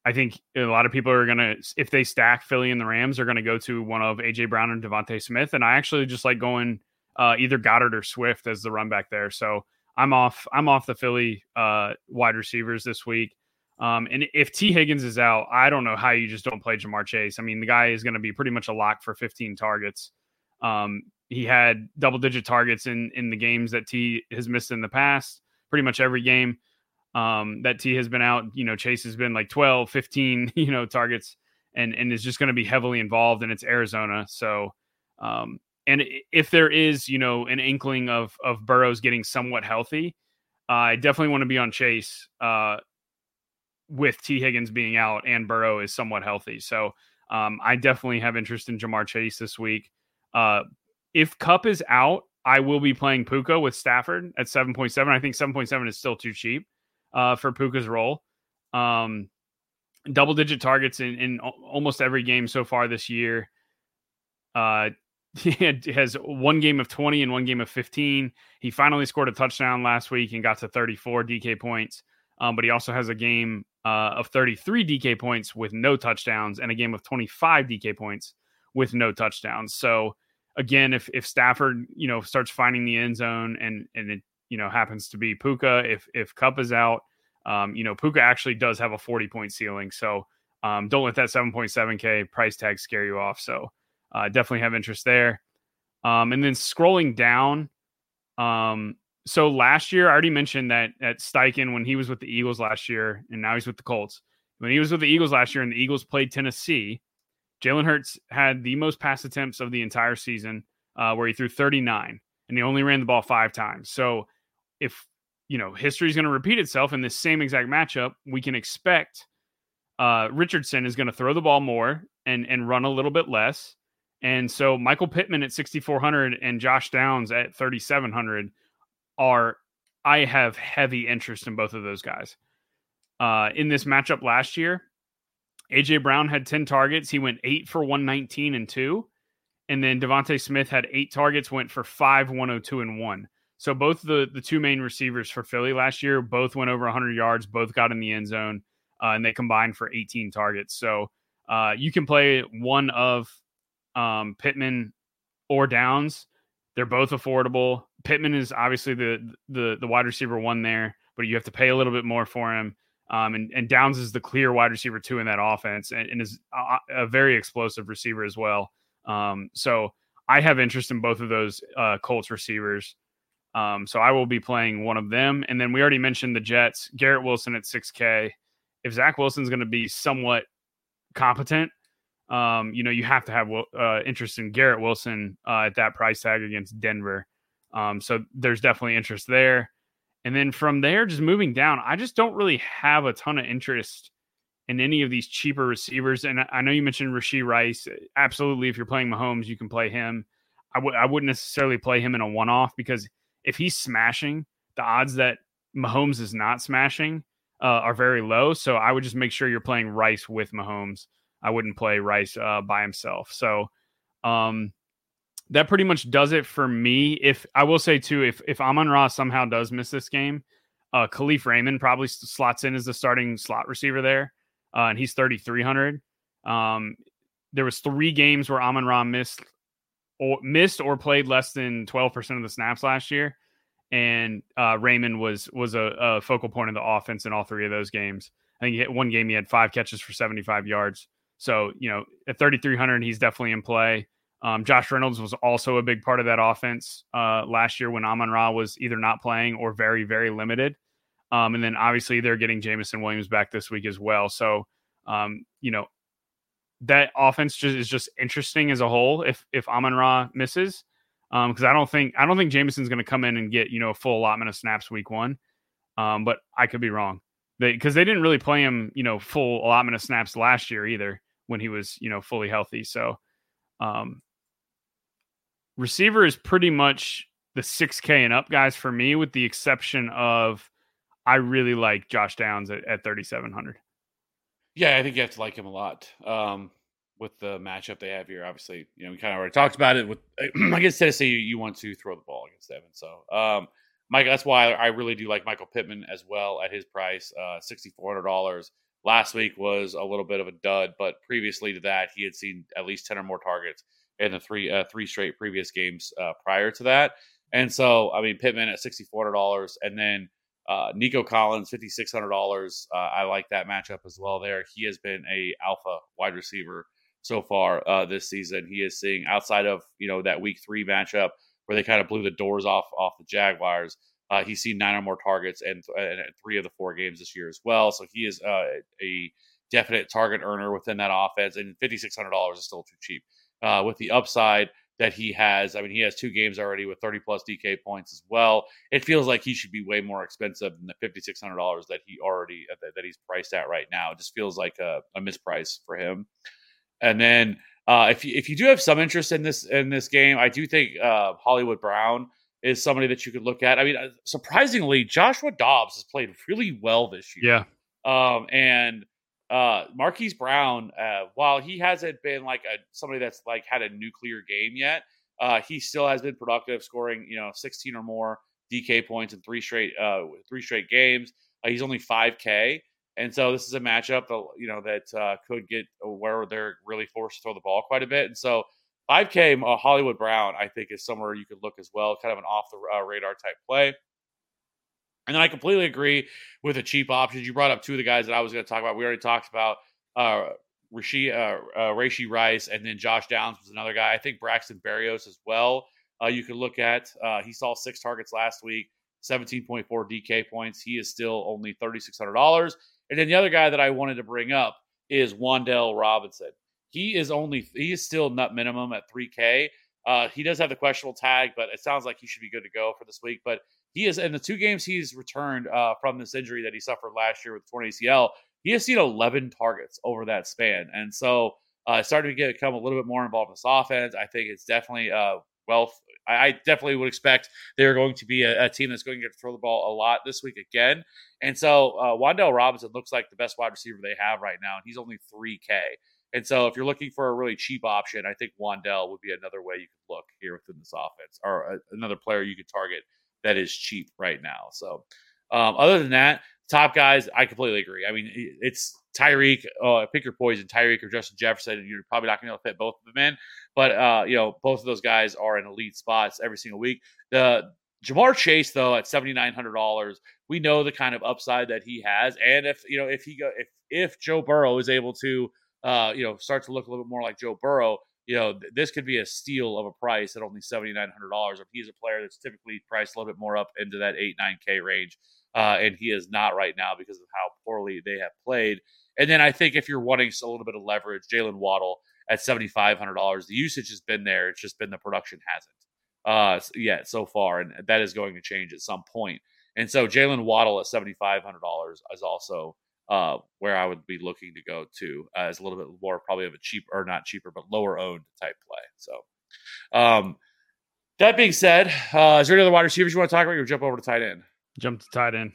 I think a lot of people are going to, if they stack Philly and the Rams, are going to go to one of AJ Brown and DeVonta Smith. And I actually just like going uh, either Goedert or Swift as the run back there. So I'm off. I'm off the Philly uh, wide receivers this week. Um, and if Tee Higgins is out, I don't know how you just don't play Ja'Marr Chase. I mean, the guy is going to be pretty much a lock for 15 targets. Um, he had double digit targets in in the games that T has missed in the past. Pretty much every game um, that T has been out. You know, Chase has been like 12, 15, you know, targets and, and is just going to be heavily involved and it's Arizona. So, um, and if there is, you know, an inkling of, of Burrows getting somewhat healthy, uh, I definitely want to be on Chase, uh, with Tee Higgins being out and Burrow is somewhat healthy. So, um, I definitely have interest in Ja'Marr Chase this week. Uh, if Kupp is out, I will be playing Puka with Stafford at 7.7. I think 7.7 is still too cheap uh, for Puka's role. Um, double digit targets in, in almost every game so far this year. Uh, he has one game of 20 and one game of 15. He finally scored a touchdown last week and got to 34 DK points. Um, but he also has a game uh, of 33 DK points with no touchdowns and a game of 25 DK points with no touchdowns. So again, if if Stafford, you know, starts finding the end zone and and it you know happens to be Puka. If if Kupp is out, um, you know Puka actually does have a 40 point ceiling. So um, don't let that 7.7k price tag scare you off. So uh, definitely have interest there. Um, and then scrolling down, um, so last year I already mentioned that at Steichen when he was with the Eagles last year, and now he's with the Colts. When he was with the Eagles last year, and the Eagles played Tennessee, Jalen Hurts had the most pass attempts of the entire season uh, where he threw 39 and he only ran the ball five times. So if you know history is going to repeat itself in this same exact matchup, we can expect uh, Richardson is going to throw the ball more and and run a little bit less. And so Michael Pittman at 6400 and Josh Downs at 3700 are I have heavy interest in both of those guys. Uh, in this matchup last year, AJ Brown had 10 targets. He went eight for 119 and two. And then DeVonta Smith had eight targets, went for five, 102 and one. So both the the two main receivers for Philly last year both went over 100 yards, both got in the end zone, uh, and they combined for 18 targets. So uh, you can play one of um, Pittman or Downs. They're both affordable. Pittman is obviously the the the wide receiver one there, but you have to pay a little bit more for him. Um, and, and Downs is the clear wide receiver two in that offense, and, and is a, a, very explosive receiver as well. Um, so I have interest in both of those uh, Colts receivers. Um, so I will be playing one of them, and then we already mentioned the Jets. Garrett Wilson at six K. If Zach Wilson's going to be somewhat competent, um, you know, you have to have uh, interest in Garrett Wilson uh, at that price tag against Denver. Um, so there's definitely interest there. And then from there, just moving down, I just don't really have a ton of interest in any of these cheaper receivers. And I know you mentioned Rashee Rice. Absolutely, if you're playing Mahomes, you can play him. I w- I wouldn't necessarily play him in a one off because if he's smashing, the odds that Mahomes is not smashing uh, are very low. So I would just make sure you're playing Rice with Mahomes. I wouldn't play Rice uh, by himself. So um, that pretty much does it for me. If I will say too, if if Amon Ra somehow does miss this game, uh, Kalif Raymond probably slots in as the starting slot receiver there, uh, and he's thirty three hundred. Um, there was three games where Amon Ra missed or missed or played less than twelve percent of the snaps last year, and uh, Raymond was was a, a, focal point of the offense in all three of those games. I think one game he had five catches for seventy five yards. So you know at thirty three hundred, he's definitely in play. Um, Josh Reynolds was also a big part of that offense uh, last year when Amon Ra was either not playing or very, very limited. Um, and then obviously they're getting Jameson Williams back this week as well. So, um, you know, that offense just is just interesting as a whole. If if Amon Ra misses, because um, I don't think I don't think Jameson's going to come in and get you know a full allotment of snaps week one. Um, but I could be wrong. They because they didn't really play him you know full allotment of snaps last year either when he was you know fully healthy. So um, receiver is pretty much the 6K and up guys for me, with the exception of I really like Josh Downs at, at 3,700. Yeah, I think you have to like him a lot. Um, with the matchup they have here, obviously, you know, we kind of already talked about it. With against Tennessee, you, you want to throw the ball against them, so um, Mike, that's why I really do like Michael Pittman as well at his price, uh, sixty four hundred dollars. Last week was a little bit of a dud, but previously to that, he had seen at least ten or more targets in the three uh, three straight previous games uh, prior to that. And so, I mean, Pittman at sixty four hundred dollars, and then uh, Nico Collins fifty six hundred dollars. Uh, I like that matchup as well. There, he has been a alpha wide receiver so far uh, this season. He is seeing outside of you know that week three matchup where they kind of blew the doors off off the Jaguars. Uh, he's seen nine or more targets and, and three of the four games this year as well. So he is a definite target earner within that offense, and fifty six hundred dollars is still too cheap uh, with the upside that he has. I mean, he has two games already with 30 plus DK points as well. It feels like he should be way more expensive than the $5,600 that he already uh, that, he's priced at right now. It just feels like a, a misprice for him. And then uh, if you, if you do have some interest in this in this game, I do think uh, Hollywood Brown is somebody that you could look at. I mean, uh, surprisingly, Joshua Dobbs has played really well this year. Yeah. Um, and uh, Marquise Brown, uh, while he hasn't been like a somebody that's like had a nuclear game yet, uh, he still has been productive, scoring you know 16 or more DK points in three straight uh, three straight games. Uh, he's only 5K, and so this is a matchup that you know that uh, could get where they're really forced to throw the ball quite a bit. And so 5K uh, Hollywood Brown, I think, is somewhere you could look as well, kind of an off the uh, radar type play. And then I completely agree with the cheap options. You brought up two of the guys that I was going to talk about. We already talked about uh, Rashee, uh, uh, Rashee Rice, and then Josh Downs was another guy. I think Braxton Berrios as well. Uh, you could look at. Uh, he saw six targets last week, 17.4 DK points. He is still only $3,600. And then the other guy that I wanted to bring up is Wan'Dale Robinson. He is only he is still nut minimum at 3K, Uh, he does have the questionable tag, but it sounds like he should be good to go for this week. But he is in the two games he's returned uh, from this injury that he suffered last year with torn ACL. He has seen 11 targets over that span, and so uh, starting to get become a little bit more involved in this offense. I think it's definitely uh, well. I, I definitely would expect they're going to be a, a, team that's going to get to throw the ball a lot this week again. And so uh, Wan'Dale Robinson looks like the best wide receiver they have right now, and he's only 3K. And so if you're looking for a really cheap option, I think Wan'Dale would be another way you could look here within this offense, or a, another player you could target that is cheap right now. So um, other than that, top guys, I completely agree. I mean, it's Tyreek, uh, pick your poison, Tyreek or Justin Jefferson, you're probably not going to be able to fit both of them in. But uh, you know, both of those guys are in elite spots every single week. The Ja'Marr Chase, though, at seventy nine hundred dollars, we know the kind of upside that he has, and if you know if he go if if Joe Burrow is able to uh, you know start to look a little bit more like Joe Burrow, you know th- this could be a steal of a price at only seventy nine hundred dollars. If he's a player that's typically priced a little bit more up into that eight nine k range, uh, and he is not right now because of how poorly they have played. And then I think if you're wanting a little bit of leverage, Jaylen Waddle at seventy five hundred dollars, the usage has been there. It's just been the production hasn't uh, yet so far, and that is going to change at some point. And so Jaylen Waddle at seventy five hundred dollars is also uh, where I would be looking to go to uh, as a little bit more probably of a cheap or not cheaper but lower owned type play. So um, that being said, uh, is there any other wide receivers you want to talk about? Or jump over to tight end. Jump to tight end.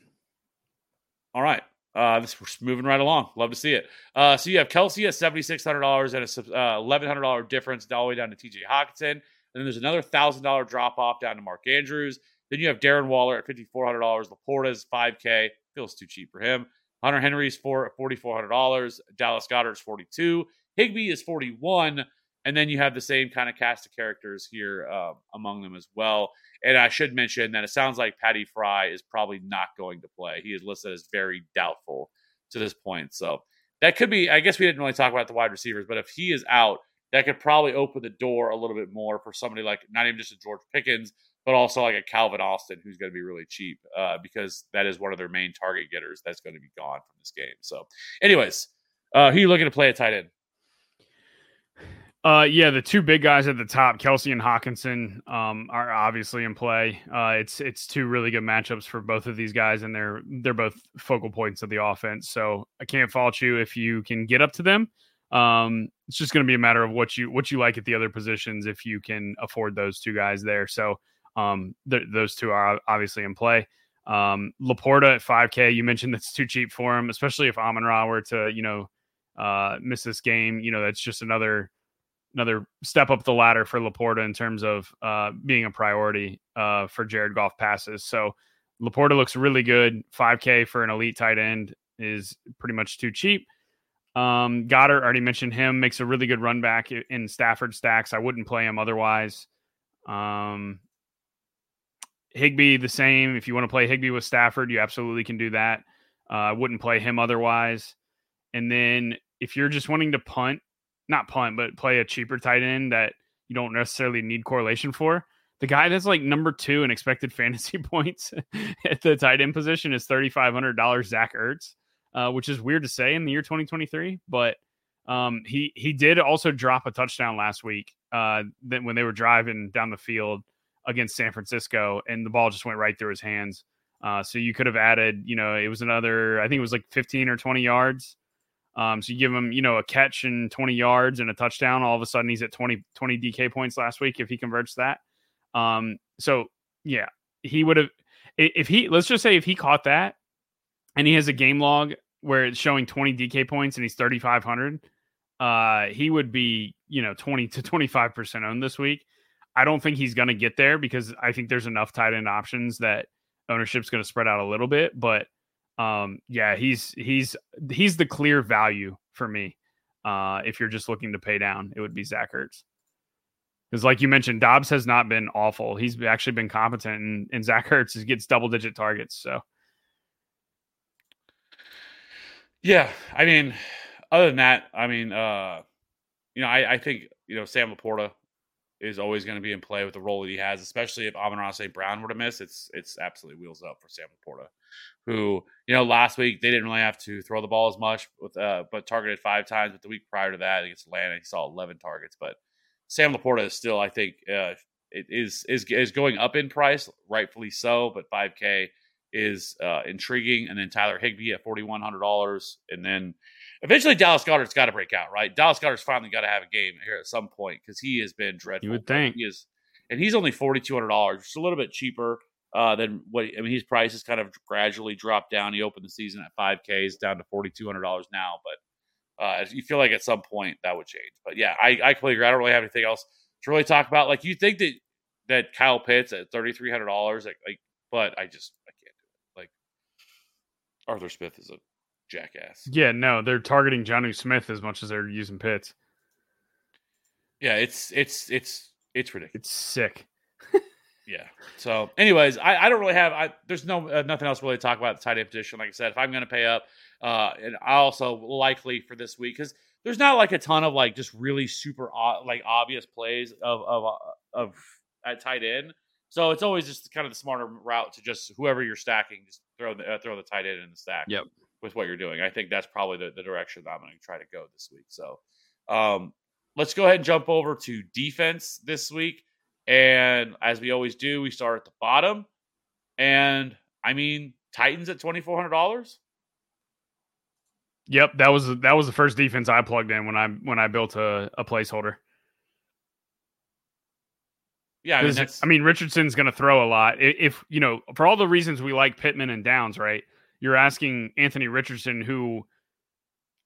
All right. Uh, this we're moving right along. Love to see it. Uh, so you have Kelce at seventy six hundred dollars and a uh, eleven hundred dollar difference all the way down to T.J. Hockenson. And then there's another thousand dollar drop off down to Mark Andrews. Then you have Darren Waller at fifty four hundred dollars. LaPorta's five K feels too cheap for him. Hunter Henry's for forty four hundred dollars. Dallas Goedert's forty two. Higbee is forty one. And then you have the same kind of cast of characters here uh, among them as well. And I should mention that it sounds like Patty Fry is probably not going to play. He is listed as very doubtful to this point. So that could be, I guess we didn't really talk about the wide receivers, but if he is out, that could probably open the door a little bit more for somebody like not even just a George Pickens, but also like a Calvin Austin who's going to be really cheap uh, because that is one of their main target getters that's going to be gone from this game. So, anyways, uh, who you looking to play at tight end? Uh, yeah, the two big guys at the top, Kelce and Hockenson, um, are obviously in play. Uh, it's it's two really good matchups for both of these guys, and they're they're both focal points of the offense. So I can't fault you if you can get up to them. Um, it's just going to be a matter of what you what you like at the other positions if you can afford those two guys there. So um, th- those two are obviously in play. Um, LaPorta at 5K, you mentioned that's too cheap for him, especially if Amon Ra were to you know uh, miss this game. You know that's just another another step up the ladder for LaPorta in terms of uh, being a priority uh, for Jared Goff passes. So LaPorta looks really good. 5K for an elite tight end is pretty much too cheap. Um, Goedert, already mentioned him, makes a really good run back in Stafford stacks. I wouldn't play him otherwise. Um, Higbee, the same. If you want to play Higbee with Stafford, you absolutely can do that. Uh, I wouldn't play him otherwise. And then if you're just wanting to punt, not punt, but play a cheaper tight end that you don't necessarily need correlation for. The guy that's like number two in expected fantasy points at the tight end position is thirty five hundred dollars. Zach Ertz, uh, which is weird to say in the year twenty twenty three, but um, he he did also drop a touchdown last week. Uh, when they were driving down the field against San Francisco, and the ball just went right through his hands. Uh, so you could have added, you know, it was another, I think it was like 15 or 20 yards um, so you give him, you know, a catch and 20 yards and a touchdown. All of a sudden, he's at 20, 20 DK points last week if he converts that. Um, so yeah, he would have, if he, let's just say if he caught that and he has a game log where it's showing 20 DK points and he's 3,500, uh, he would be, you know, 20 to 25% owned this week. I don't think he's going to get there because I think there's enough tight end options that ownership's going to spread out a little bit, but um, yeah, he's he's he's the clear value for me. Uh, if you're just looking to pay down, it would be Zach Ertz. Because, like you mentioned, Dobbs has not been awful. He's actually been competent, and, and Zach Ertz gets double digit targets. So, yeah, I mean, other than that, I mean, uh, you know, I, I think you know Sam LaPorta is always going to be in play with the role that he has, especially if Amon-Ra's St. Brown were to miss. It's it's absolutely wheels up for Sam LaPorta, who you know last week they didn't really have to throw the ball as much with uh, but targeted five times. But the week prior to that against Atlanta, he saw 11 targets. But Sam Laporta is still, I think, uh, it is is is going up in price, rightfully so. But 5K is uh, intriguing, and then Tyler Higbee at forty one hundred dollars, and then eventually Dallas Goedert's got to break out, right? Dallas Goedert's finally got to have a game here at some point because he has been dreadful. You would think. he is, and he's only forty two hundred dollars, just a little bit cheaper uh, than what I mean. His price has kind of gradually dropped down. He opened the season at five K, is down to forty two hundred dollars now, but uh, you feel like at some point that would change. But yeah, I, I completely agree. I don't really have anything else to really talk about. Like you think that that Kyle Pitts at thirty three hundred dollars, like, like, but I just I can't do it. Like Arthur Smith is a jackass. Yeah, no, they're targeting Jonnu Smith as much as they're using Pitts. Yeah, it's it's it's it's ridiculous. It's sick. Yeah. So, anyways, I, I don't really have. I there's no uh, nothing else really to talk about the tight end position. Like I said, if I'm going to pay up, uh, and I also likely for this week because there's not like a ton of like just really super o- like obvious plays of of uh, of at tight end. So it's always just kind of the smarter route to just whoever you're stacking, just throw the uh, throw the tight end in the stack. Yep. With what you're doing, I think that's probably the, the direction that I'm going to try to go this week. So, um, let's go ahead and jump over to defense this week. And as we always do, we start at the bottom. And I mean, Titans at twenty four hundred dollars. Yep, that was that was the first defense I plugged in when I when I built a, a placeholder. Yeah, I mean, I mean, Richardson's going to throw a lot. If you know, for all the reasons we like Pittman and Downs, right? You're asking Anthony Richardson, who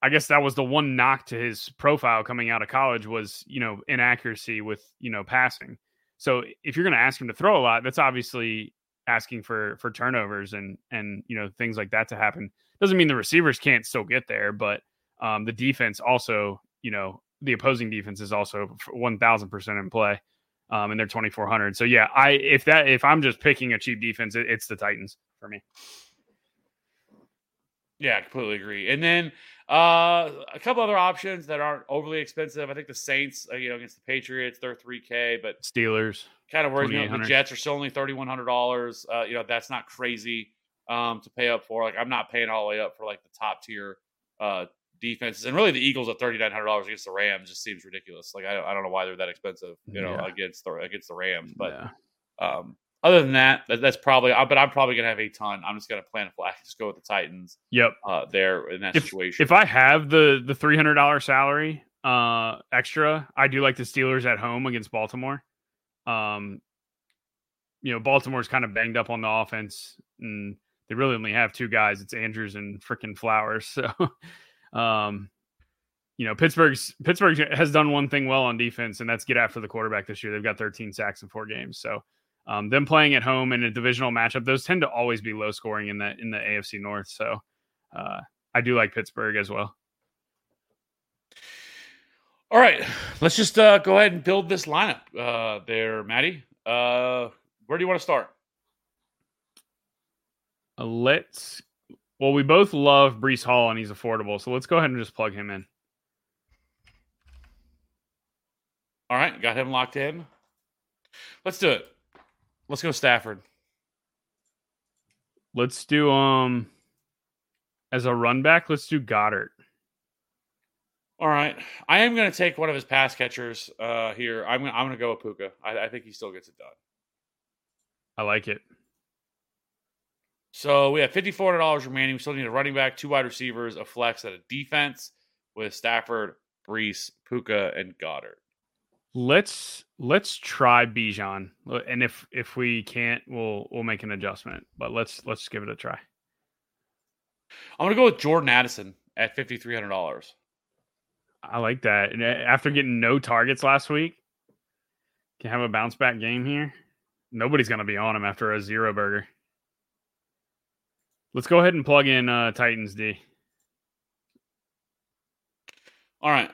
I guess that was the one knock to his profile coming out of college was you know inaccuracy with you know passing. So if you're going to ask him to throw a lot, that's obviously asking for for turnovers and and you know things like that to happen. Doesn't mean the receivers can't still get there, but um, the defense also, you know, the opposing defense is also one thousand percent in play um, and they're 2400. So yeah, I if that if I'm just picking a cheap defense, it, it's the Titans for me. Yeah, I completely agree. And then uh, a couple other options that aren't overly expensive. I think the Saints, uh, you know, against the Patriots, they're three K, but Steelers. kind of worries me. The Jets are still only thirty one hundred dollars. Uh, you know, that's not crazy um, to pay up for. Like, I'm not paying all the way up for like the top tier uh, defenses, and really the Eagles at thirty nine hundred dollars against the Rams just seems ridiculous. Like, I, I don't know why they're that expensive. You know, Yeah. against the against the Rams, but. yeah. Um, other than that, that, that's probably. But I'm probably gonna have a ton. I'm just gonna plan a flat. Just go with the Titans Yep. uh, there in that If situation. if I have the the three hundred dollar salary uh extra, I do like the Steelers at home against Baltimore. Um, you know, Baltimore's kind of banged up on the offense, and they really only have two guys. It's Andrews and freaking Flowers. So, um, you know, Pittsburgh's Pittsburgh has done one thing well on defense, and that's get after the quarterback this year. They've got 13 sacks in four games. So, um, them playing at home in a divisional matchup, those tend to always be low scoring in the in the AFC North. So, uh, I do like Pittsburgh as well. All right, let's just uh, go ahead and build this lineup uh, there, Maddie. Uh, where do you want to start? Uh, let's. Well, we both love Breece Hall and he's affordable, so let's go ahead and just plug him in. All right, got him locked in. Let's do it. Let's go Stafford. Let's do um as a run back. Let's do Goedert. All right, I am going to take one of his pass catchers uh, here. I'm gonna, I'm going to go with Puka. I, I think he still gets it done. I like it. So we have fifty four hundred dollars remaining. We still need a running back, two wide receivers, a flex, and a defense with Stafford, Breece, Puka, and Goedert. Let's let's try Bijan, and if if we can't, we'll we'll make an adjustment. But let's let's give it a try. I'm going to go with Jordan Addison at fifty three hundred dollars. I like that. And after getting no targets last week, can have a bounce back game here. Nobody's gonna be on him after a zero burger. Let's go ahead and plug in uh, Titans D. All right,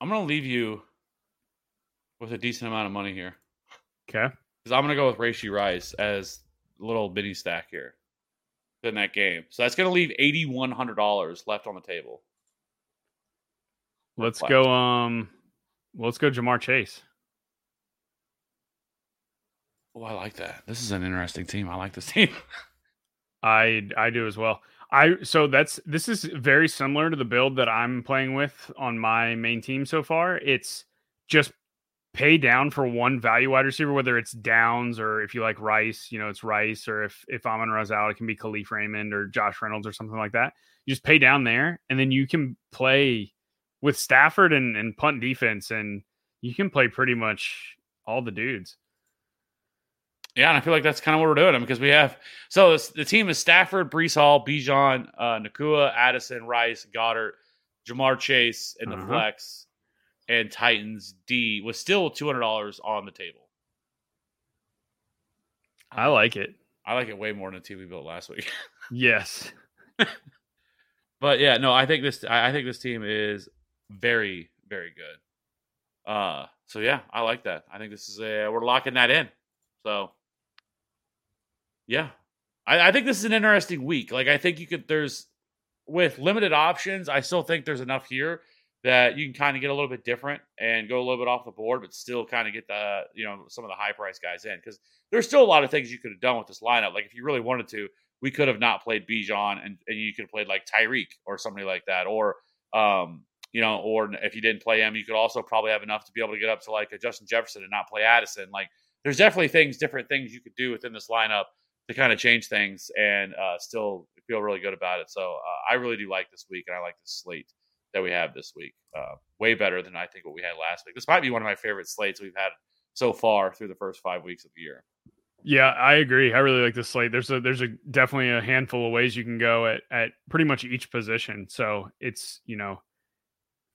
I'm going to leave you with a decent amount of money here Okay. because I'm going to go with Rashee Rice as a little bitty stack here in that game. So that's going to leave eighty one hundred dollars left on the table. Let's Left. go. Um, let's go. Ja'Marr Chase. Oh, I like that. This is an interesting team. I like this team. I I do as well. I so that's this is very similar to the build that I'm playing with on my main team so far. It's just pay down for one value wide receiver, whether it's Downs or if you like Rice, you know, it's Rice, or if if Amon Ra's out, it can be Kalif Raymond or Josh Reynolds or something like that. You just pay down there, and then you can play with Stafford and, and punt defense, and you can play pretty much all the dudes. Yeah, and I feel like that's kind of what we're doing because we have so this, the team is Stafford, Breece Hall, Bijan, uh, Nacua, Addison, Rice, Goedert, Ja'Marr Chase and the Uh-huh. flex, and Titans D was still two hundred dollars on the table. I like it. I like it way more than the team we built last week. Yes. but yeah, no, I think this I think this team is very very good. Uh, so yeah, I like that. I think this is a we're locking that in. So yeah, I, I think this is an interesting week. Like I think you could there's with limited options, I still think there's enough here that you can kind of get a little bit different and go a little bit off the board, but still kind of get the you know some of the high price guys in because there's still a lot of things you could have done with this lineup. Like if you really wanted to, we could have not played Bijan and, and you could have played like Tyreek or somebody like that, or um, you know, or if you didn't play him, you could also probably have enough to be able to get up to like a Justin Jefferson and not play Addison. Like there's definitely things, different things you could do within this lineup to kind of change things and uh, still feel really good about it. So uh, I really do like this week, and I like this slate that we have this week. Uh, way better than I think what we had last week. This might be one of my favorite slates we've had so far through the first five weeks of the year. Yeah, I agree. I really like this slate. There's a there's a definitely a handful of ways you can go at at pretty much each position. So it's you know,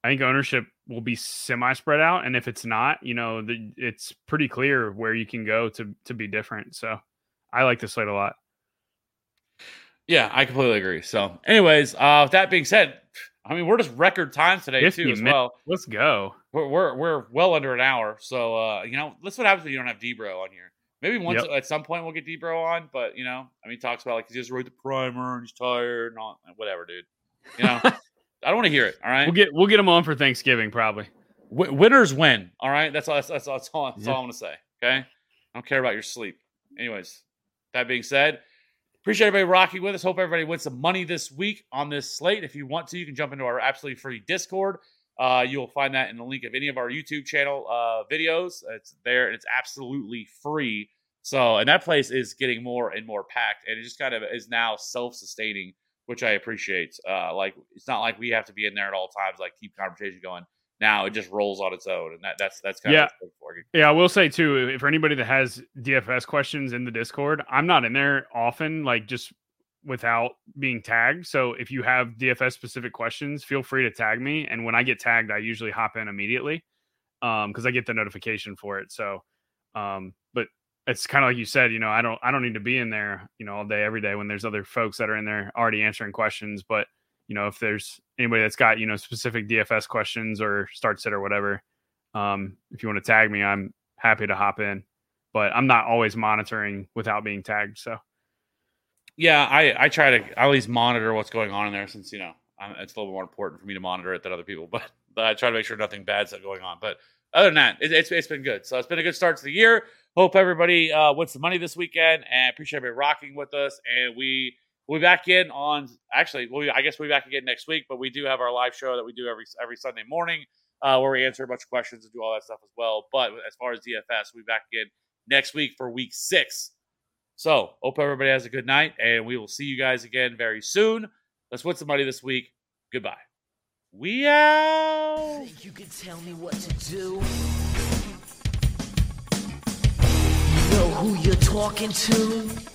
I think ownership will be semi spread out, and if it's not, you know, the, it's pretty clear where you can go to to be different. So I like this slate a lot. Yeah, I completely agree. So, anyways, uh, with that being said, I mean we're just record time today too as minutes. well. Let's go. We're, we're we're well under an hour, so uh, you know, that's what happens when you don't have Debro on here. Maybe once Yep. at some point we'll get Debro on, but you know, I mean, he talks about like he just wrote the primer and he's tired and all, whatever, dude. You know, I don't want to hear it. All right, We'll get we'll get them on for Thanksgiving probably. w- winners win. All right, that's all. That's, that's, all- that's all. That's Yeah. all I'm gonna say. Okay, I don't care about your sleep. Anyways, that being said, appreciate everybody rocking with us. Hope everybody wins some money this week on this slate. If you want to, you can jump into our absolutely free Discord. Uh, you'll find that in the link of any of our YouTube channel uh, videos. It's there and it's absolutely free. So, and that place is getting more and more packed, and it just kind of is now self-sustaining, which I appreciate. Uh, like it's not like we have to be in there at all times, like keep conversation going. Now it just rolls on its own, and that, that's that's kind Yeah. of what's good for you. Yeah, I will say too, if for anybody that has DFS questions in the Discord, I'm not in there often, like just without being tagged. So if you have DFS specific questions, feel free to tag me. And when I get tagged, I usually hop in immediately um because I get the notification for it. So um but it's kind of like you said, you know, I don't I don't need to be in there, you know, all day every day when there's other folks that are in there already answering questions, but you know, if there's anybody that's got, you know, specific DFS questions or start sit or whatever, um, if you want to tag me, I'm happy to hop in. But I'm not always monitoring without being tagged. So Yeah, I I try to at least monitor what's going on in there since you know i it's a little more important for me to monitor it than other people. But, but I try to make sure nothing bad's going on. But other than that, it, it's it's been good. So it's been a good start to the year. Hope everybody uh, wins some money this weekend, and appreciate everybody rocking with us. And we we'll be back in on actually, we'll be, I guess we'll be back again next week. But we do have our live show that we do every every Sunday morning, uh, where we answer a bunch of questions and do all that stuff as well. But as far as DFS, we'll be back again next week for week six. So, hope everybody has a good night, and we will see you guys again very soon. Let's win some money this week. Goodbye. We out. Think you can tell me what to do? You know who you're talking to?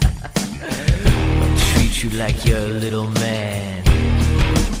You like you're little man.